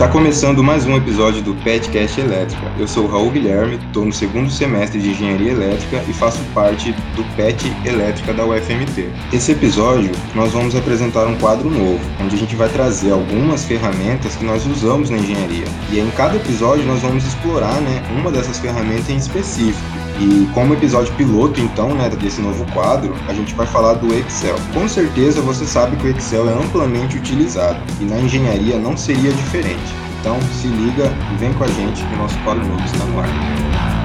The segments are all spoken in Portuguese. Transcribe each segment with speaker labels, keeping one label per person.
Speaker 1: Está começando mais um episódio do PetCast Elétrica. Eu sou o Raul Guilherme, estou no segundo semestre de Engenharia Elétrica e faço parte do PET Elétrica da UFMT. Esse episódio nós vamos apresentar um quadro novo, onde a gente vai trazer algumas ferramentas que nós usamos na engenharia. E em cada episódio nós vamos explorar né, uma dessas ferramentas em específico. E como episódio piloto, então, né, desse novo quadro, a gente vai falar do Excel. Com certeza você sabe que o Excel é amplamente utilizado e na engenharia não seria diferente. Então se liga e vem com a gente que o nosso quadro novo está no ar.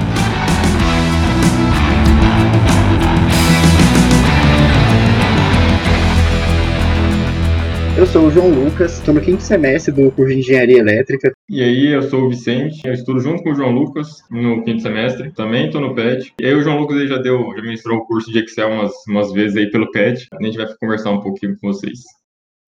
Speaker 2: Sou o João Lucas, estou no quinto semestre do curso de Engenharia Elétrica.
Speaker 3: E aí, eu sou o Vicente, eu estudo junto com o João Lucas no quinto semestre, também estou no PET. E aí, o João Lucas já deu, já ministrou o curso de Excel umas, umas vezes aí pelo PET. A gente vai conversar um pouquinho com vocês.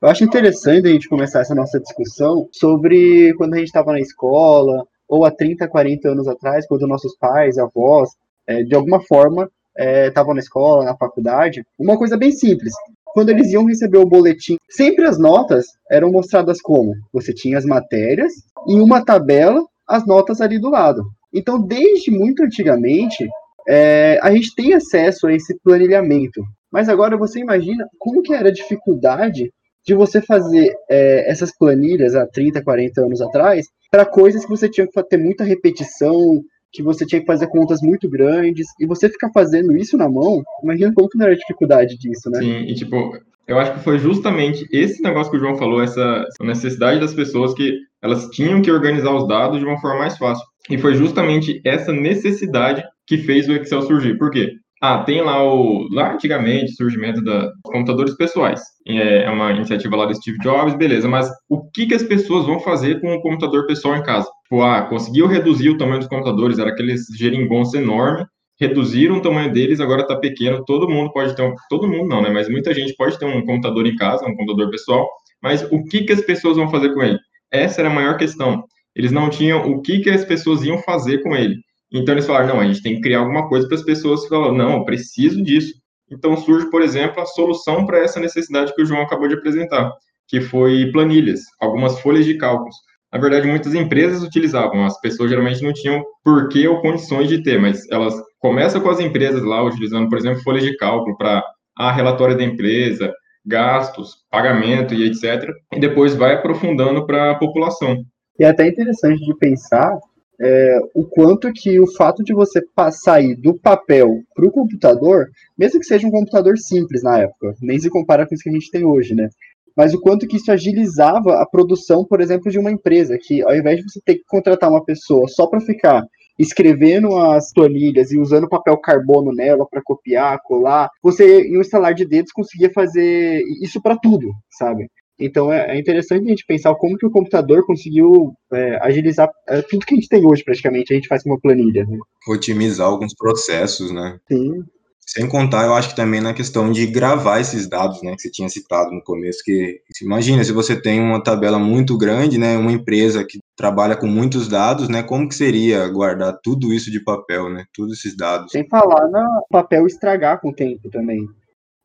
Speaker 2: Eu acho interessante a gente começar essa nossa discussão sobre quando a gente estava na escola, ou há 30, 40 anos atrás, quando nossos pais, avós, é, de alguma forma, estavam é, na escola, na faculdade. Uma coisa bem simples quando eles iam receber o boletim, sempre as notas eram mostradas como? Você tinha as matérias e uma tabela, as notas ali do lado. Então, desde muito antigamente, é, a gente tem acesso a esse planilhamento. Mas agora você imagina como que era a dificuldade de você fazer é, essas planilhas há 30, 40 anos atrás para coisas que você tinha que ter muita repetição, que você tinha que fazer contas muito grandes, e você ficar fazendo isso na mão, imagina que não era a dificuldade disso, né?
Speaker 3: Sim, e tipo, eu acho que foi justamente esse negócio que o João falou, essa necessidade das pessoas que elas tinham que organizar os dados de uma forma mais fácil. E foi justamente essa necessidade que fez o Excel surgir. Por quê? Ah, tem lá o. Lá antigamente, o surgimento dos computadores pessoais. É, é uma iniciativa lá do Steve Jobs, beleza, mas o que, que as pessoas vão fazer com o computador pessoal em casa? Tipo, ah, conseguiu reduzir o tamanho dos computadores, era aqueles geringonça enorme, reduziram o tamanho deles, agora está pequeno, todo mundo pode ter um. Todo mundo não, né? Mas muita gente pode ter um computador em casa, um computador pessoal, mas o que, que as pessoas vão fazer com ele? Essa era a maior questão. Eles não tinham o que, que as pessoas iam fazer com ele. Então eles falaram, não, a gente tem que criar alguma coisa para as pessoas que falam, não, eu preciso disso. Então surge, por exemplo, a solução para essa necessidade que o João acabou de apresentar, que foi planilhas, algumas folhas de cálculos. Na verdade, muitas empresas utilizavam, as pessoas geralmente não tinham porquê ou condições de ter, mas elas começam com as empresas lá utilizando, por exemplo, folhas de cálculo para a relatório da empresa, gastos, pagamento e etc. E depois vai aprofundando para a população.
Speaker 2: E é até interessante de pensar é, o quanto que o fato de você sair do papel para o computador, mesmo que seja um computador simples na época, nem se compara com isso que a gente tem hoje, né? Mas o quanto que isso agilizava a produção, por exemplo, de uma empresa, que ao invés de você ter que contratar uma pessoa só para ficar escrevendo as planilhas e usando papel carbono nela para copiar, colar, você em um estalar de dedos conseguia fazer isso para tudo, sabe? Então é, é, interessante a gente pensar como que o computador conseguiu é, agilizar é, tudo que a gente tem hoje, praticamente, a gente faz com uma planilha. Né?
Speaker 1: Otimizar alguns processos, né?
Speaker 2: Sim.
Speaker 1: Sem contar, eu acho que também na questão de gravar esses dados, né, que você tinha citado no começo, que imagina se você tem uma tabela muito grande, né, uma empresa que trabalha com muitos dados, né, como que seria guardar tudo isso de papel, né, todos esses dados?
Speaker 2: Sem falar no papel estragar com o tempo também.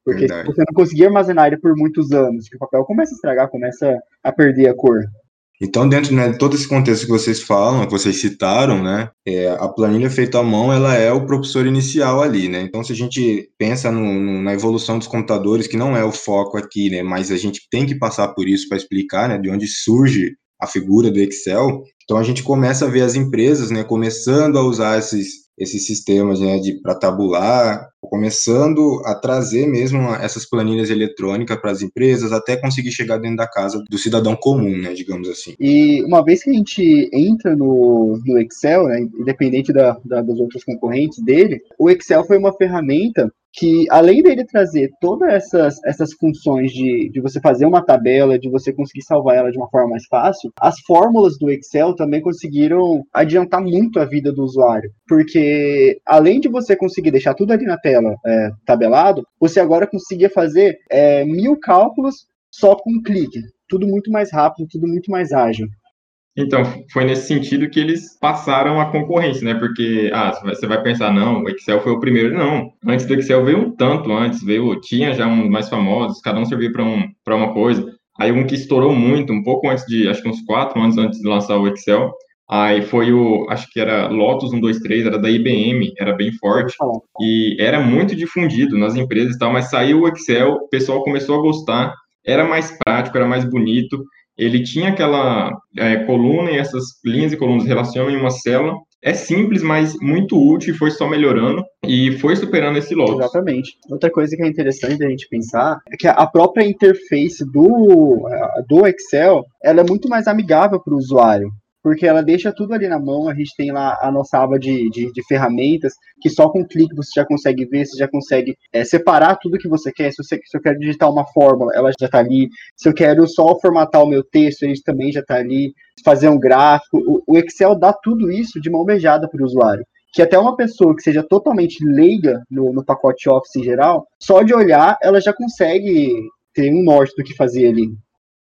Speaker 2: Porque Verdade. você não conseguir armazenar ele por muitos anos, que o papel começa a estragar, começa a perder a cor.
Speaker 1: Então, dentro né, de todo esse contexto que vocês falam, que vocês citaram, né, é, a planilha feita à mão, ela é o professor inicial ali, né? Então, se a gente pensa no, no, na evolução dos computadores, que não é o foco aqui, né, mas a gente tem que passar por isso para explicar, né, de onde surge a figura do Excel. Então, a gente começa a ver as empresas, né, começando a usar esses esses sistemas né, para tabular, começando a trazer mesmo essas planilhas eletrônicas para as empresas, até conseguir chegar dentro da casa do cidadão comum, né, digamos assim.
Speaker 2: E uma vez que a gente entra no, no Excel, né, independente da, da, das outras concorrentes dele, o Excel foi uma ferramenta que além dele trazer todas essas, essas funções de, de você fazer uma tabela, de você conseguir salvar ela de uma forma mais fácil, as fórmulas do Excel também conseguiram adiantar muito a vida do usuário. Porque além de você conseguir deixar tudo ali na tela é, tabelado, você agora conseguia fazer é, mil cálculos só com um clique. Tudo muito mais rápido, tudo muito mais ágil.
Speaker 3: Então, foi nesse sentido que eles passaram a concorrência, né? Porque, ah, você vai pensar, não, o Excel foi o primeiro. Não, antes do Excel veio um tanto antes, veio, tinha já uns mais famosos, cada um servia para um, uma coisa. Aí um que estourou muito, um pouco antes de, acho que uns quatro anos antes de lançar o Excel, aí foi o, acho que era Lotus 123, era da IBM, era bem forte, e era muito difundido nas empresas e tal, mas saiu o Excel, o pessoal começou a gostar, era mais prático, era mais bonito, ele tinha aquela é, coluna e essas linhas e colunas relacionam em uma célula, é simples, mas muito útil e foi só melhorando e foi superando esse Lotus.
Speaker 2: Exatamente. Outra coisa que é interessante a gente pensar é que a própria interface do, do Excel ela é muito mais amigável para o usuário porque ela deixa tudo ali na mão. A gente tem lá a nossa aba de, de, de ferramentas, que só com um clique você já consegue ver, você já consegue é, separar tudo que você quer. Se, você, se eu quero digitar uma fórmula, ela já está ali. Se eu quero só formatar o meu texto, ele também já está ali. Fazer um gráfico. O, o Excel dá tudo isso de mão beijada para o usuário que até uma pessoa que seja totalmente leiga no, no, pacote Office em geral, só de olhar, ela já consegue ter um norte do que fazer ali.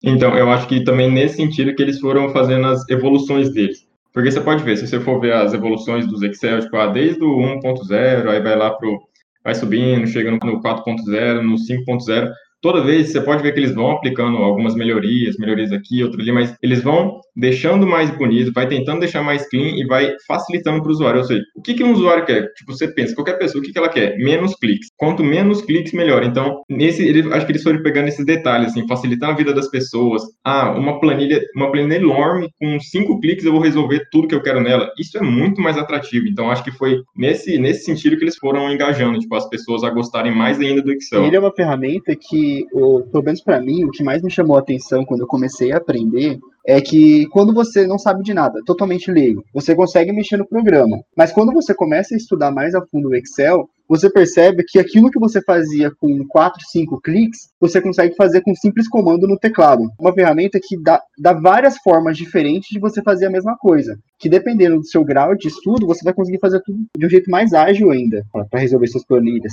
Speaker 3: Então, eu acho que também nesse sentido que eles foram fazendo as evoluções deles. Porque você pode ver, se você for ver as evoluções dos Excel, tipo, ah, desde o 1.0, aí vai lá pro. vai subindo, chega no 4.0, no 5.0, toda vez você pode ver que eles vão aplicando algumas melhorias, melhorias aqui, outra ali, mas eles vão deixando mais bonito, vai tentando deixar mais clean e vai facilitando para o usuário. Ou seja, o que, que um usuário quer? Tipo, você pensa, qualquer pessoa, o que, que ela quer? Menos cliques. Quanto menos cliques, melhor. Então, nesse, ele, acho que eles foram pegando esses detalhes, assim, facilitando a vida das pessoas. Ah, uma planilha, uma planilha enorme, com cinco cliques eu vou resolver tudo que eu quero nela. Isso é muito mais atrativo. Então, acho que foi nesse, nesse sentido que eles foram engajando, tipo, as pessoas a gostarem mais ainda do Excel.
Speaker 2: Ele é uma ferramenta que o, pelo menos para mim, o que mais me chamou a atenção quando eu comecei a aprender é que quando você não sabe de nada, totalmente leigo, você consegue mexer no programa. Mas quando você começa a estudar mais a fundo o Excel, você percebe que aquilo que você fazia com 4, 5 cliques, você consegue fazer com um simples comando no teclado. Uma ferramenta que dá, dá várias formas diferentes de você fazer a mesma coisa. Que dependendo do seu grau de estudo, você vai conseguir fazer tudo de um jeito mais ágil ainda, para resolver suas planilhas.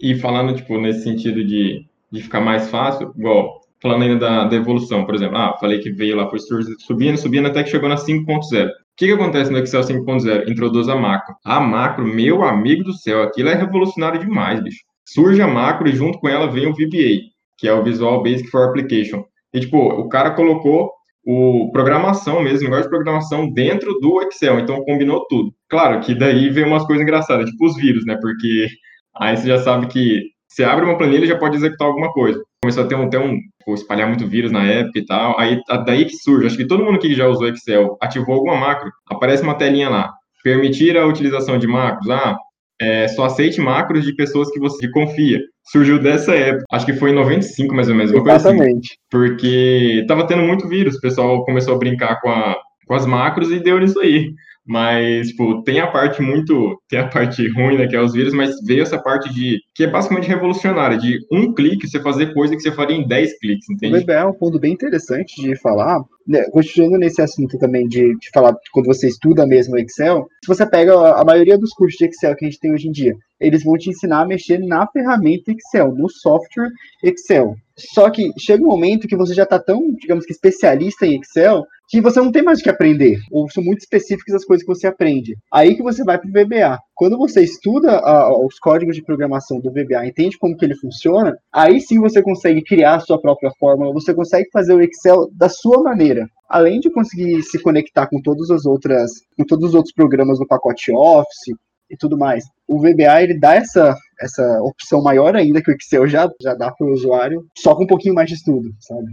Speaker 3: E falando, tipo, nesse sentido de de ficar mais fácil, igual, falando ainda da, da evolução, por exemplo, ah, falei que veio lá, foi subindo, subindo, até que chegou na 5.0. O que, que acontece no Excel 5.0? Introduz a macro. A macro, meu amigo do céu, aquilo é revolucionário demais, bicho. Surge a macro e junto com ela vem o VBA, que é o Visual Basic for Application. E, tipo, o cara colocou o programação mesmo, negócio de programação dentro do Excel, então combinou tudo. Claro que daí vem umas coisas engraçadas, tipo os vírus, né? Porque aí você já sabe que você abre uma planilha e já pode executar alguma coisa. Começou a ter um, ter um espalhar muito vírus na época e tal. Aí daí que surge. Acho que todo mundo que já usou Excel ativou alguma macro, aparece uma telinha lá. Permitir a utilização de macros. Ah, é, só aceite macros de pessoas que você confia. Surgiu dessa época. Acho que foi em 95, mais ou menos.
Speaker 2: Assim. Exatamente.
Speaker 3: Assim, porque tava tendo muito vírus. O pessoal começou a brincar com, a, com as macros e deu nisso aí. Mas, tipo, tem a parte muito. Tem a parte ruim, né, que é os vírus, mas veio essa parte de. que é basicamente revolucionária, de um clique você fazer coisa que você faria em 10 cliques, entende?
Speaker 2: É um ponto bem interessante de falar. Né, continuando nesse assunto também de, de falar quando você estuda mesmo Excel, se você pega a maioria dos cursos de Excel que a gente tem hoje em dia, eles vão te ensinar a mexer na ferramenta Excel, no software Excel. Só que chega um momento que você já está tão, digamos que, especialista em Excel que você não tem mais o que aprender, ou são muito específicas as coisas que você aprende. Aí que você vai para o VBA. Quando você estuda a, os códigos de programação do VBA, entende como que ele funciona, aí sim você consegue criar a sua própria fórmula, você consegue fazer o Excel da sua maneira. Além de conseguir se conectar com todas as outras, com todos os outros programas do pacote Office, e tudo mais. O VBA ele dá essa, essa opção maior ainda que o Excel já, já dá para o usuário, só com um pouquinho mais de estudo, sabe?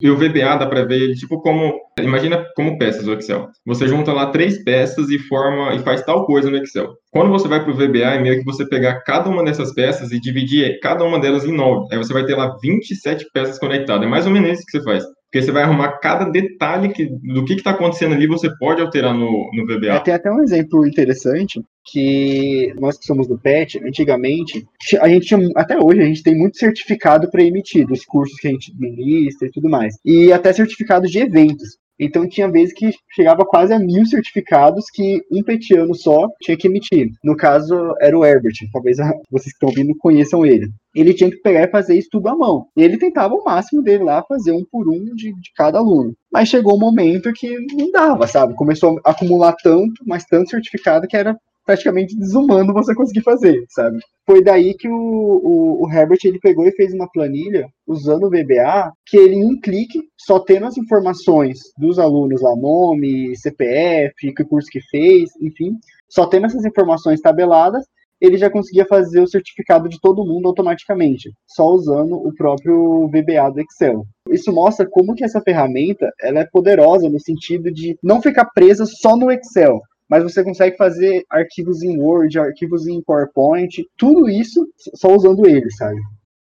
Speaker 3: E o VBA dá para ver ele tipo como, imagina como peças o Excel. Você junta lá três peças e forma e faz tal coisa no Excel. Quando você vai para o VBA, é meio que você pegar cada uma dessas peças e dividir cada uma delas em nove. Aí você vai ter lá 27 peças conectadas. É mais ou menos isso que você faz. Porque você vai arrumar cada detalhe que, do que está acontecendo ali, você pode alterar no, no VBA.
Speaker 2: É, tem até um exemplo interessante, que nós que somos do PET, antigamente, a gente até hoje, a gente tem muito certificado para emitir, dos cursos que a gente ministra e tudo mais. E até certificado de eventos. Então tinha vezes que chegava quase a mil certificados que um petiano só tinha que emitir. No caso, era o Herbert. Talvez vocês que estão ouvindo conheçam ele. Ele tinha que pegar e fazer isso tudo à mão. Ele tentava o máximo dele lá, fazer um por um de, de cada aluno. Mas chegou um momento que não dava, sabe? Começou a acumular tanto, mas tanto certificado que era praticamente desumano você conseguir fazer, sabe? Foi daí que o, o, o, Herbert ele pegou e fez uma planilha usando o VBA, que ele em um clique, só tendo as informações dos alunos lá, nome, CPF, que curso que fez, enfim, só tendo essas informações tabeladas, ele já conseguia fazer o certificado de todo mundo automaticamente, só usando o próprio VBA do Excel. Isso mostra como que essa ferramenta ela é poderosa no sentido de não ficar presa só no Excel, mas você consegue fazer arquivos em Word, arquivos em PowerPoint, tudo isso só usando ele, sabe?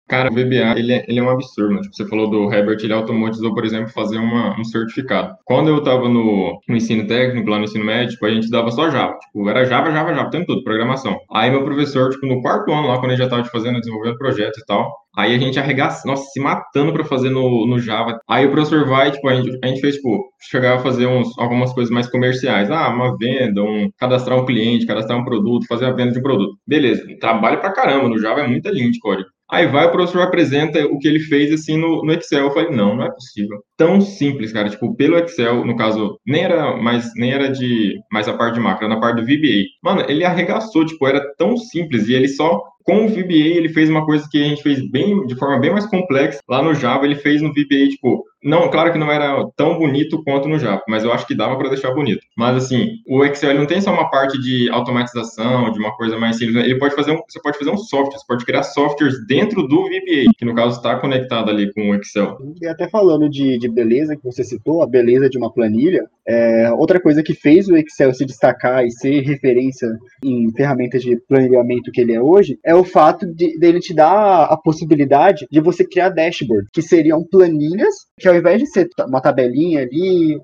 Speaker 3: Cara, o VBA, ele é, ele é um absurdo. Né? Tipo, você falou do Herbert, ele automatizou, por exemplo, fazer uma, um certificado. Quando eu estava no, no, ensino técnico, lá no ensino médio, tipo, a gente dava só Java. Tipo, era Java, Java, Java, o tempo todo, programação. Aí meu professor, tipo, no quarto ano, lá, quando ele já estava fazendo, desenvolvendo projeto e tal, Aí a gente arregaça, nossa, se matando para fazer no, no Java. Aí o professor vai, tipo, a gente, a gente fez, tipo, chegar a fazer uns, algumas coisas mais comerciais. Ah, uma venda, um, cadastrar um cliente, cadastrar um produto, fazer a venda de um produto. Beleza, trabalho pra caramba, no Java é muita linha de código. Aí vai, o professor apresenta o que ele fez assim no, no, Excel. Eu falei, não, não é possível. Tão simples, cara. Tipo, pelo Excel, no caso, nem era mais, nem era de mais a parte de macro, era na parte do VBA. Mano, ele arregaçou, tipo, era tão simples e ele só com o VBA, ele fez uma coisa que a gente fez bem, de forma bem mais complexa. Lá no Java, ele fez no VBA, tipo, não, claro que não era tão bonito quanto no Java, mas eu acho que dava para deixar bonito. Mas assim, o Excel não tem só uma parte de automatização, de uma coisa mais simples. Ele pode fazer um, você pode fazer um software, você pode criar softwares dentro do VBA, que no caso está conectado ali com o Excel.
Speaker 2: E até falando de, de beleza que você citou, a beleza de uma planilha, é, outra coisa que fez o Excel se destacar e ser referência em ferramentas de planejamento que ele é hoje é o fato de dele te dar a possibilidade de você criar dashboard, que seriam planilhas que ao invés de ser uma tabelinha ali,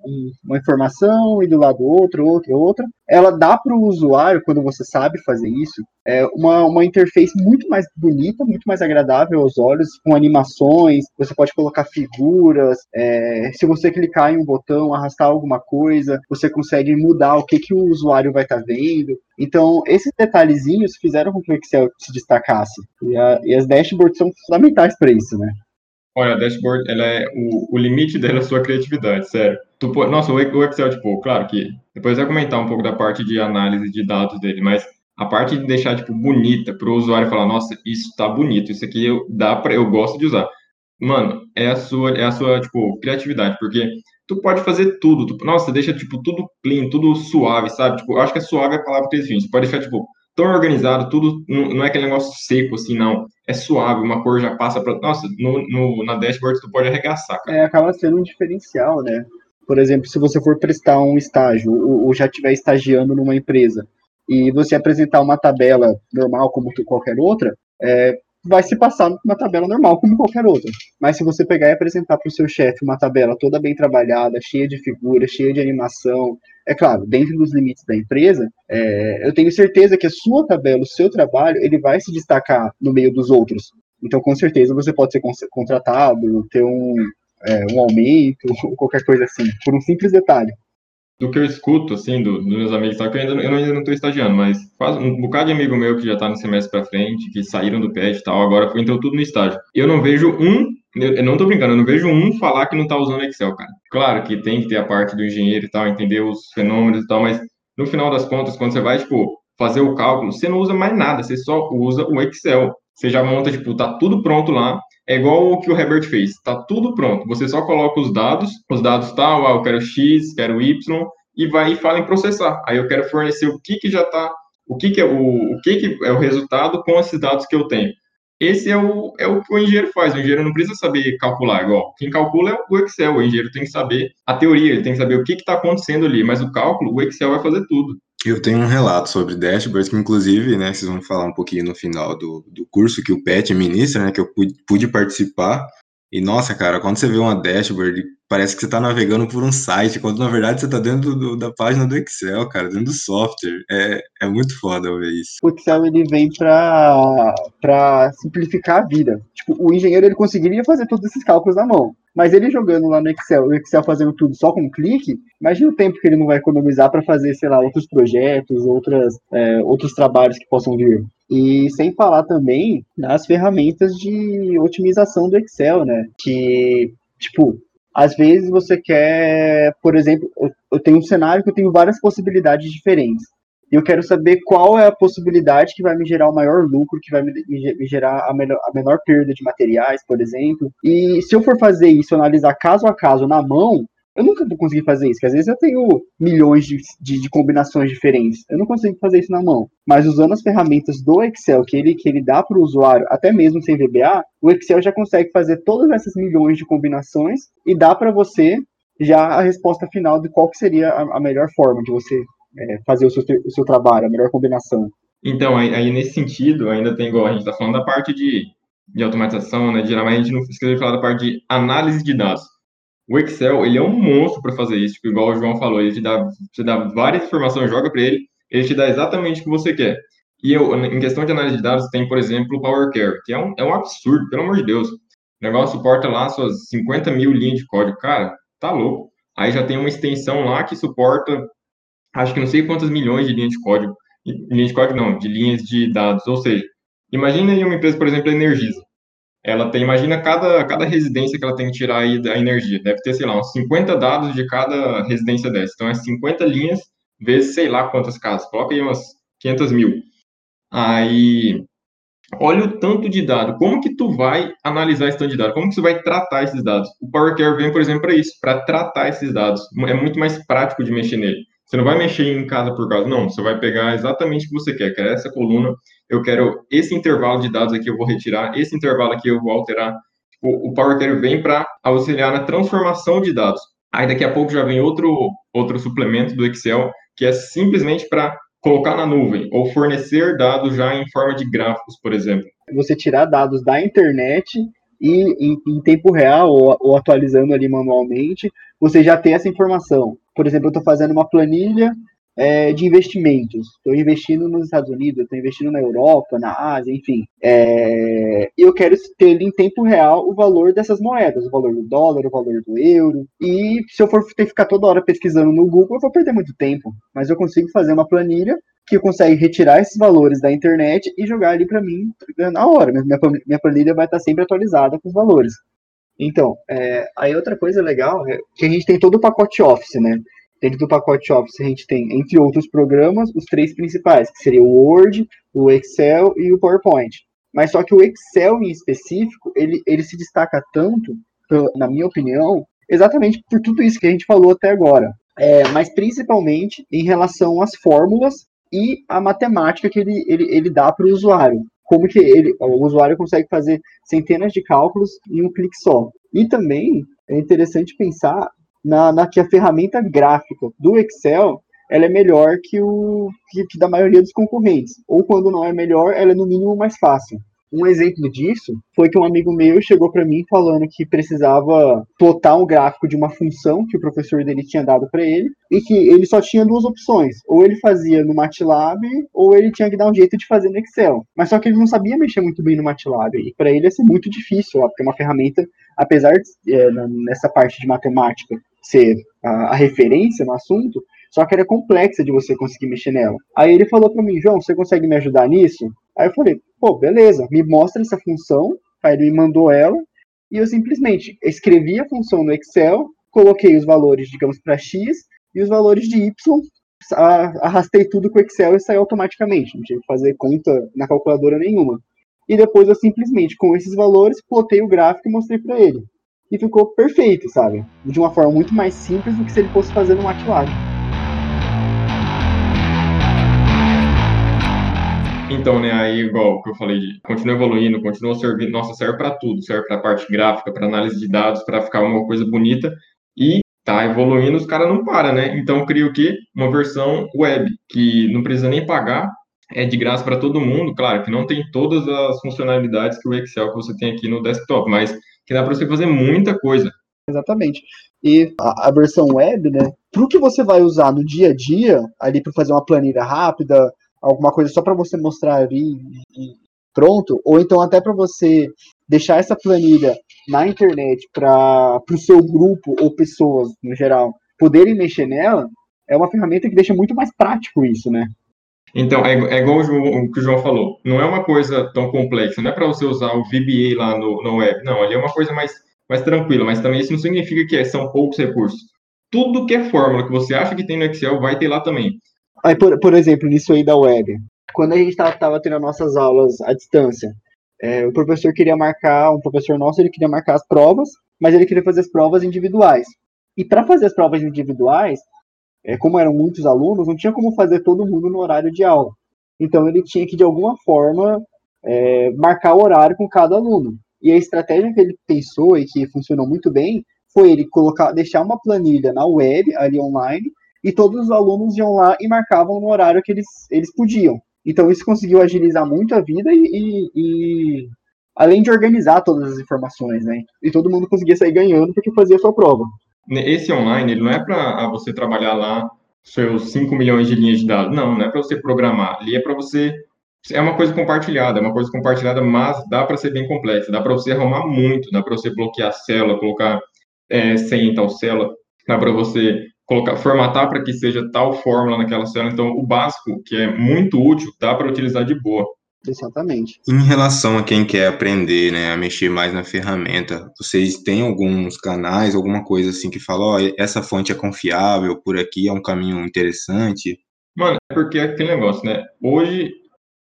Speaker 2: uma informação e do lado outro, outra, outra, ela dá para o usuário, quando você sabe fazer isso, é uma, uma interface muito mais bonita, muito mais agradável aos olhos, com animações, você pode colocar figuras, é, se você clicar em um botão, arrastar alguma coisa, você consegue mudar o que, que o usuário vai estar tá vendo. Então, esses detalhezinhos fizeram com que o Excel se destacasse. E, a, e as dashboards são fundamentais para isso, né?
Speaker 3: Olha, a dashboard, ela é o, o limite dela é sua criatividade, sério. Tu, nossa, o Excel, tipo, claro que depois vai comentar um pouco da parte de análise de dados dele, mas a parte de deixar, tipo, bonita para o usuário falar, nossa, isso tá bonito, isso aqui eu, dá para eu gosto de usar. Mano, é a sua, é a sua, tipo, criatividade, porque tu pode fazer tudo, tu, nossa, deixa, tipo, tudo clean, tudo suave, sabe? Tipo, eu acho que é suave a palavra que eles Você pode deixar, tipo, tão organizado, tudo não, não, é aquele negócio seco assim, não. É suave, uma cor já passa para. Nossa, no, no, na dashboard tu pode arregaçar. Cara.
Speaker 2: É, acaba sendo um diferencial, né? Por exemplo, se você for prestar um estágio ou, ou já estiver estagiando numa empresa e você apresentar uma tabela normal como qualquer outra, é, vai se passar numa tabela normal como qualquer outra. Mas se você pegar e apresentar para o seu chefe uma tabela toda bem trabalhada, cheia de figuras, cheia de animação, é claro, dentro dos limites da empresa, é, eu tenho certeza que a sua tabela, o seu trabalho, ele vai se destacar no meio dos outros. Então, com certeza, você pode ser contratado, ter um, é, um aumento, ou qualquer coisa assim, por um simples detalhe.
Speaker 3: Do que eu escuto, assim, do, dos meus amigos, sabe que eu ainda, eu ainda não estou estagiando, mas quase um bocado de amigo meu que já está no semestre para frente, que saíram do PET e tal, agora entrou tudo no estágio. Eu não vejo um eu não tô brincando, eu não vejo um falar que não tá usando Excel, cara. Claro que tem que ter a parte do engenheiro e tal, entender os fenômenos e tal, mas no final das contas, quando você vai, tipo, fazer o cálculo, você não usa mais nada, você só usa o Excel. Você já monta, tipo, tá tudo pronto lá. É igual o que o Herbert fez, tá tudo pronto. Você só coloca os dados, os dados tal, ah, eu quero X, quero Y, e vai e fala em processar. Aí eu quero fornecer o que que já tá, o que que é o, o que que é o resultado com esses dados que eu tenho. Esse é o, é o que o engenheiro faz. O engenheiro não precisa saber calcular igual. Quem calcula é o Excel. O engenheiro tem que saber a teoria, ele tem que saber o que está acontecendo ali. Mas o cálculo, o Excel vai fazer tudo.
Speaker 1: Eu tenho um relato sobre dashboards que, inclusive, né, vocês vão falar um pouquinho no final do, do curso que o PET ministra, né, que eu pude, pude participar. E, nossa, cara, quando você vê uma dashboard parece que você está navegando por um site, quando na verdade você está dentro do, da página do Excel, cara, dentro do software. É, é muito foda ver isso.
Speaker 2: O Excel ele vem para simplificar a vida. Tipo, o engenheiro ele conseguiria fazer todos esses cálculos na mão. Mas ele jogando lá no Excel, o Excel fazendo tudo só com um clique, imagina o tempo que ele não vai economizar para fazer, sei lá, outros projetos, outras, é, outros trabalhos que possam vir. E sem falar também nas ferramentas de otimização do Excel, né? Que, tipo, às vezes você quer, por exemplo, eu tenho um cenário que eu tenho várias possibilidades diferentes. E eu quero saber qual é a possibilidade que vai me gerar o maior lucro, que vai me, gerar a, melhor, a menor perda de materiais, por exemplo. E se eu for fazer isso, analisar caso a caso na mão, eu nunca vou conseguir fazer isso, porque às vezes eu tenho milhões de, de, de, combinações diferentes. Eu não consigo fazer isso na mão. Mas usando as ferramentas do Excel que ele, que ele dá para o usuário, até mesmo sem VBA, o Excel já consegue fazer todas essas milhões de combinações e dá para você já a resposta final de qual seria a, a melhor forma de você é, fazer o seu, o seu trabalho, a melhor combinação.
Speaker 3: Então, aí, aí, nesse sentido, ainda tem igual, a gente está falando da parte de, de automatização, né, mas a gente não esqueceu de falar da parte de análise de dados. O Excel, ele é um monstro para fazer isso, tipo, igual o João falou, ele te dá, te dá várias informações, joga para ele, ele te dá exatamente o que você quer. E eu, em questão de análise de dados, tem, por exemplo, o Power Query, que é um, é um absurdo, pelo amor de Deus. O negócio suporta lá suas 50 mil linhas de código. Cara, tá louco. Aí já tem uma extensão lá que suporta, acho que não sei quantas milhões de linhas de código. Linhas de código não, de linhas de dados. Ou seja, imagina aí uma empresa, por exemplo, a Energisa ela tem, imagina cada, cada residência que ela tem que tirar aí da energia. Deve ter, sei lá, uns 50 dados de cada residência dessa. Então, é 50 linhas vezes sei lá quantas casas. Coloca aí umas 500 mil. Aí, olha o tanto de dado. Como que tu vai analisar esse tanto de dados? Como que você vai tratar esses dados? O Power Query vem, por exemplo, para isso, para tratar esses dados. É muito mais prático de mexer nele. Você não vai mexer em casa por causa, não. Você vai pegar exatamente o que você quer. Quer essa coluna, eu quero esse intervalo de dados aqui, eu vou retirar, esse intervalo aqui eu vou alterar. O, o Power Query vem para auxiliar na transformação de dados. Aí daqui a pouco já vem outro, outro suplemento do Excel, que é simplesmente para colocar na nuvem ou fornecer dados já em forma de gráficos, por exemplo.
Speaker 2: Você tirar dados da internet e em, em tempo real ou, ou, atualizando ali manualmente, você já tem essa informação. Por exemplo, eu estou fazendo uma planilha é, de investimentos. Estou investindo nos Estados Unidos, estou investindo na Europa, na Ásia, enfim. É, eu quero ter em tempo real o valor dessas moedas, o valor do dólar, o valor do euro. E se eu for ter que ficar toda hora pesquisando no Google, eu vou perder muito tempo. Mas eu consigo fazer uma planilha que consegue retirar esses valores da internet e jogar ali para mim na hora. Minha, minha planilha vai estar sempre atualizada com os valores. Então, é, aí outra coisa legal é que a gente tem todo o pacote Office, né? Dentro do pacote Office a gente tem, entre outros programas, os três principais, que seriam o Word, o Excel e o PowerPoint. Mas só que o Excel em específico, ele, ele se destaca tanto, na minha opinião, exatamente por tudo isso que a gente falou até agora. É, mas principalmente em relação às fórmulas e a matemática que ele, ele, ele dá para o usuário. Como que ele, o usuário consegue fazer centenas de cálculos em um clique só. E também é interessante pensar na, na que a ferramenta gráfica do Excel ela é melhor que o que, que da maioria dos concorrentes. Ou quando não é melhor, ela é no mínimo mais fácil. Um exemplo disso foi que um amigo meu chegou para mim falando que precisava plotar um gráfico de uma função que o professor dele tinha dado para ele e que ele só tinha duas opções: ou ele fazia no MATLAB ou ele tinha que dar um jeito de fazer no Excel. Mas só que ele não sabia mexer muito bem no MATLAB e para ele ia ser muito difícil, ó, porque é uma ferramenta, apesar de é, nessa parte de matemática ser a, a referência no assunto, só que era complexa de você conseguir mexer nela. Aí ele falou para mim, João, você consegue me ajudar nisso? Aí eu falei, pô, beleza, me mostra essa função. Aí ele me mandou ela e eu simplesmente escrevi a função no Excel, coloquei os valores, digamos, para x e os valores de y, arrastei tudo com o Excel e saiu automaticamente. Não tive que fazer conta na calculadora nenhuma. E depois eu simplesmente, com esses valores, plotei o gráfico e mostrei para ele. E ficou perfeito, sabe? De uma forma muito mais simples do que se ele fosse fazer no MATLAB.
Speaker 3: Então, né, aí igual que eu falei, continua evoluindo, continua servindo, nossa, serve para tudo, serve para parte gráfica, para análise de dados, para ficar uma coisa bonita e tá evoluindo, os caras não param, né? Então cria o quê? Uma versão web que não precisa nem pagar, é de graça para todo mundo, claro, que não tem todas as funcionalidades que o Excel que você tem aqui no desktop, mas que dá para você fazer muita coisa.
Speaker 2: Exatamente. E a, a versão web, né, para o que você vai usar no dia a dia, ali para fazer uma planilha rápida, alguma coisa só para você mostrar ali e pronto, ou então até para você deixar essa planilha na internet para o seu grupo ou pessoas no geral poderem mexer nela, é uma ferramenta que deixa muito mais prático isso, né?
Speaker 3: Então, é, é igual o, João, o, que o João falou, não é uma coisa tão complexa, não é para você usar o VBA lá no, no web, não, ali é uma coisa mais, mais tranquila, mas também isso não significa que é, são poucos recursos. Tudo que é fórmula que você acha que tem no Excel vai ter lá também.
Speaker 2: Aí, por, por exemplo, nisso aí da web, quando a gente estava tendo as nossas aulas à distância, é, o professor queria marcar, um professor nosso, ele queria marcar as provas, mas ele queria fazer as provas individuais. E para fazer as provas individuais, é, como eram muitos alunos, não tinha como fazer todo mundo no horário de aula. Então ele tinha que, de alguma forma, é, marcar o horário com cada aluno. E a estratégia que ele pensou e que funcionou muito bem foi ele colocar, deixar uma planilha na web, ali online, e todos os alunos iam lá e marcavam no horário que eles, eles podiam. Então isso conseguiu agilizar muito a vida e, e, e, além de organizar todas as informações, né? E todo mundo conseguia sair ganhando porque fazia sua prova.
Speaker 3: Esse online, ele não é para ah, você trabalhar lá seus 5 milhões de linhas de dados. Não, não é para você programar. Ali é para você é uma coisa compartilhada, é uma coisa compartilhada, mas dá para ser bem complexa, dá para você arrumar muito, dá para você bloquear a célula, colocar é, senha em tal célula, dá para você colocar, formatar para que seja tal fórmula naquela célula. Então, o básico, que é muito útil, dá para utilizar de boa.
Speaker 2: Exatamente.
Speaker 1: Em relação a quem quer aprender, né, a mexer mais na ferramenta, vocês têm alguns canais, alguma coisa assim que fala, ó, oh, essa fonte é confiável, por aqui é um caminho interessante?
Speaker 3: Mano, é porque é aquele negócio, né? Hoje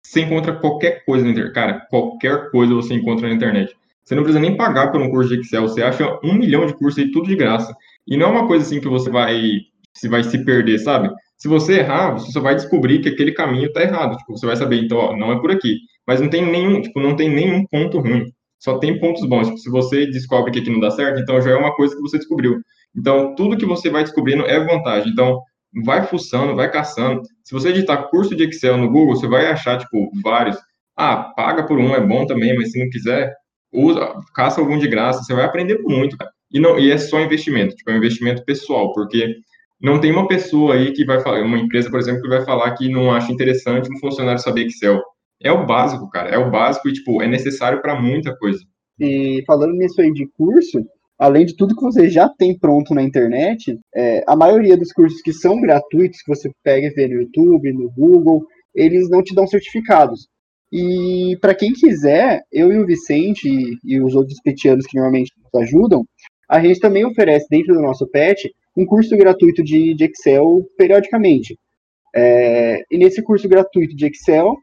Speaker 3: você encontra qualquer coisa na internet. Cara, qualquer coisa você encontra na internet. Você não precisa nem pagar por um curso de Excel. Você acha um milhão de cursos aí, tudo de graça. E não é uma coisa assim que você vai, você vai se perder, sabe? Se você errar, você só vai descobrir que aquele caminho tá errado. Tipo, você vai saber, então, ó, não é por aqui. Mas não tem nenhum, tipo, não tem nenhum ponto ruim. Só tem pontos bons. Tipo, se você descobre que aqui não dá certo, então já é uma coisa que você descobriu. Então, tudo que você vai descobrindo é vantagem. Então, vai fuçando, vai caçando. Se você digitar curso de Excel no Google, você vai achar, tipo, vários. Ah, paga por um, é bom também, mas se não quiser, usa, caça algum de graça, você vai aprender muito, cara. E, não, e é só investimento, tipo, é um investimento pessoal, porque não tem uma pessoa aí que vai falar, uma empresa, por exemplo, que vai falar que não acha interessante um funcionário saber Excel. É o básico, cara, é o básico e, tipo, é necessário para muita coisa.
Speaker 2: E falando nisso aí de curso, além de tudo que você já tem pronto na internet, é, a maioria dos cursos que são gratuitos, que você pega e vê no YouTube, no Google, eles não te dão certificados. E para quem quiser, eu e o Vicente e, e os outros petianos que normalmente nos ajudam, a gente também oferece dentro do nosso PET um curso gratuito de, de Excel periodicamente. É, e nesse curso gratuito de Excel,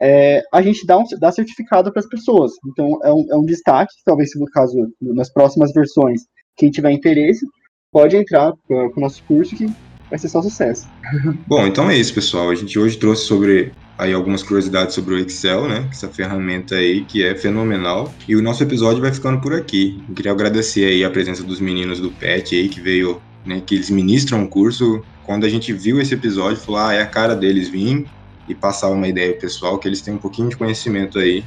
Speaker 2: é, a gente dá, um, dá certificado para as pessoas. Então, é um, é um destaque, talvez no caso, nas próximas versões, quem tiver interesse, pode entrar com o nosso curso que vai ser só sucesso.
Speaker 1: Bom, então é isso, pessoal. A gente hoje trouxe sobre aí algumas curiosidades sobre o Excel, né? Essa ferramenta aí que é fenomenal. E o nosso episódio vai ficando por aqui. Eu queria agradecer aí a presença dos meninos do PET aí que veio, né, que eles ministram um curso. Quando a gente viu esse episódio, falou: "Ah, é a cara deles vir e passar uma ideia pessoal, que eles têm um pouquinho de conhecimento aí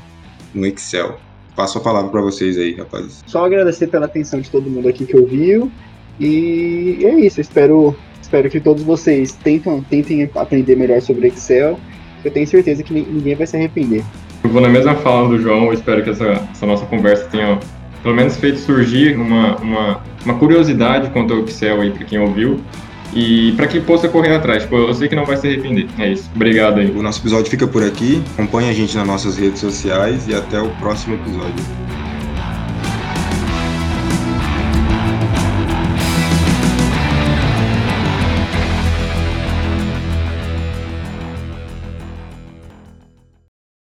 Speaker 1: no Excel. Passo a palavra para vocês aí, rapazes.
Speaker 2: Só agradecer pela atenção de todo mundo aqui que ouviu. E é isso, espero, espero que todos vocês tentem, tentem aprender melhor sobre Excel. Eu tenho certeza que ninguém vai se arrepender.
Speaker 3: Eu vou na mesma fala do João, eu espero que essa, essa nossa conversa tenha pelo menos feito surgir uma, uma, uma curiosidade quanto ao Excel aí para quem ouviu e para que possa correr atrás. Tipo, eu sei que não vai se arrepender. É isso. Obrigado aí.
Speaker 1: O nosso episódio fica por aqui. Acompanhe a gente nas nossas redes sociais e até o próximo episódio.